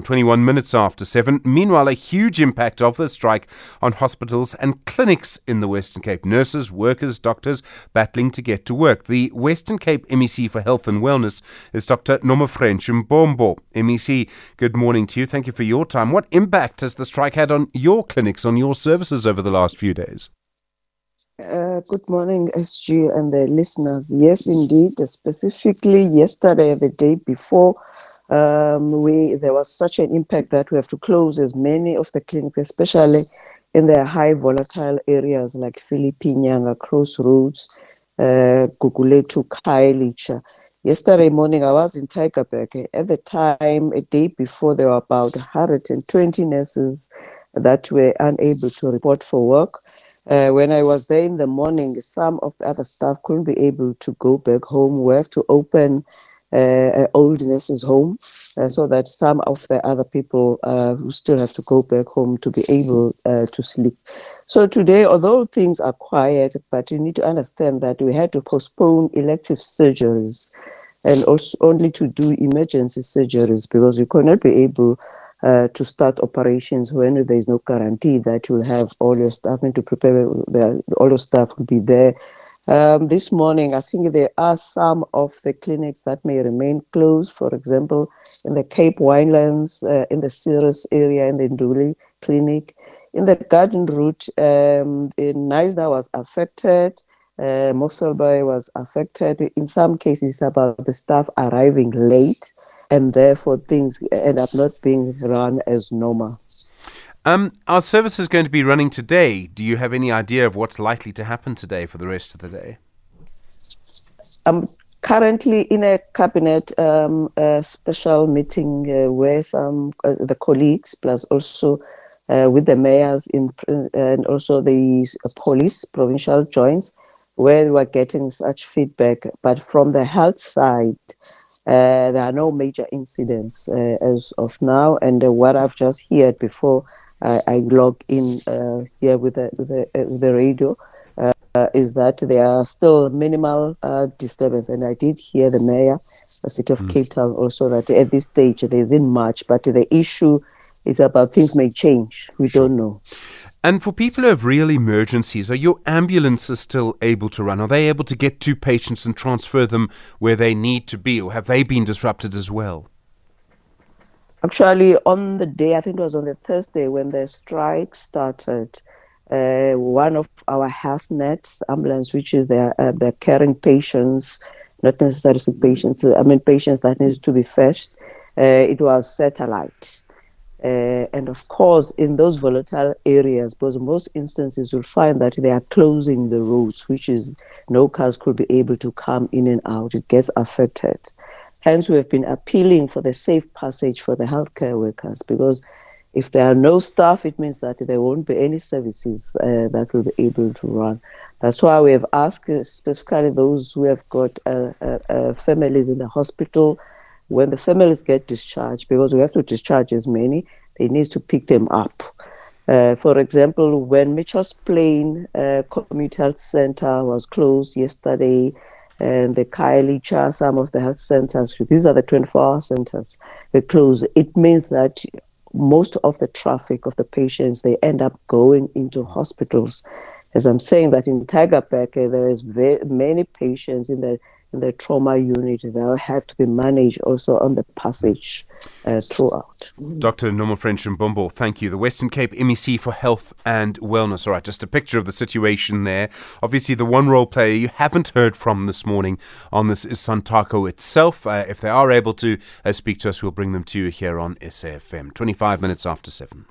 On 21 minutes after 7. Meanwhile, a huge impact of the strike on hospitals and clinics in the Western Cape. Nurses, workers, doctors battling to get to work. The Western Cape MEC for Health and Wellness is Dr. Nomafrench Mbombo. MEC, good morning to you. Thank you for your time. What impact has the strike had on your clinics, on your services over the last few days? Uh, good morning, SG and the listeners. Yes, indeed. Specifically, yesterday, the day before, um, we there was such an impact that we have to close as many of the clinics, especially in the high volatile areas like Philippinyanga, Crossroads, uh, Guguletu, Khayelitsha. Yesterday morning, I was in Tygerberg. At the time, a day before, there were about 120 nurses that were unable to report for work. Uh, when I was there in the morning, some of the other staff couldn't be able to go back home. We have to open old nurses' home uh, so that some of the other people uh, who still have to go back home to be able uh, to sleep. So today, although things are quiet, but you need to understand that we had to postpone elective surgeries and also only to do emergency surgeries because we could not be able uh, to start operations when there is no guarantee that you'll have all your staff and to prepare all your staff will be there. Um, this morning, I think there are some of the clinics that may remain closed. For example, in the Cape Winelands, uh, in the Ceres area, in the Nduli Clinic, in the Garden Route, um, the Knysna was affected. Uh, Bay was affected. In some cases, about the staff arriving late and therefore things end up not being run as normal. Um, our service is going to be running today. Do you have any idea of what's likely to happen today for the rest of the day? I'm currently in a cabinet um, a special meeting uh, where some uh, the colleagues plus also uh, with the mayors in and also the police provincial joints where we're getting such feedback. But from the health side, uh, there are no major incidents uh, as of now, and uh, what I've just heard before I log in here with the, with the, with the radio uh, is that there are still minimal uh, disturbance. And I did hear the mayor, the city of mm. Cape Town, also that at this stage there isn't much, but the issue is about things may change. We don't know. And for people who have real emergencies, are your ambulances still able to run? Are they able to get to patients and transfer them where they need to be, or have they been disrupted as well? Actually, on the day, I think it was on the Thursday when the strike started, uh, one of our health nets ambulance, which is the uh, caring patients, not necessarily patients, I mean patients that need to be fetched, uh, it was satellite. Uh, and of course, in those volatile areas, because most instances you'll find that they are closing the roads, which is no cars could be able to come in and out. It gets affected. Hence, we have been appealing for the safe passage for the healthcare workers because if there are no staff, it means that there won't be any services uh, that will be able to run. That's why we have asked uh, specifically those who have got uh, uh, uh families in the hospital when the families get discharged, because we have to discharge as many, they need to pick them up. Uh, for example, when Mitchell's Plain uh, Community Health Center was closed yesterday, and the Khayelitsha, some of the health centers, these are the 24 hour centers, they close. It means that most of the traffic of the patients, they end up going into hospitals. As I'm saying that in Tygerberg, uh, there is very many patients in the in the trauma unit that have to be managed also on the passage uh, throughout. Dr. Nomafrench Mbombo, thank you. The Western Cape MEC for Health and Wellness. All right, just a picture of the situation there. Obviously, the one role player you haven't heard from this morning on this is Santaco itself. Uh, if they are able to uh, speak to us, we'll bring them to you here on SAFM. 25 minutes after 7.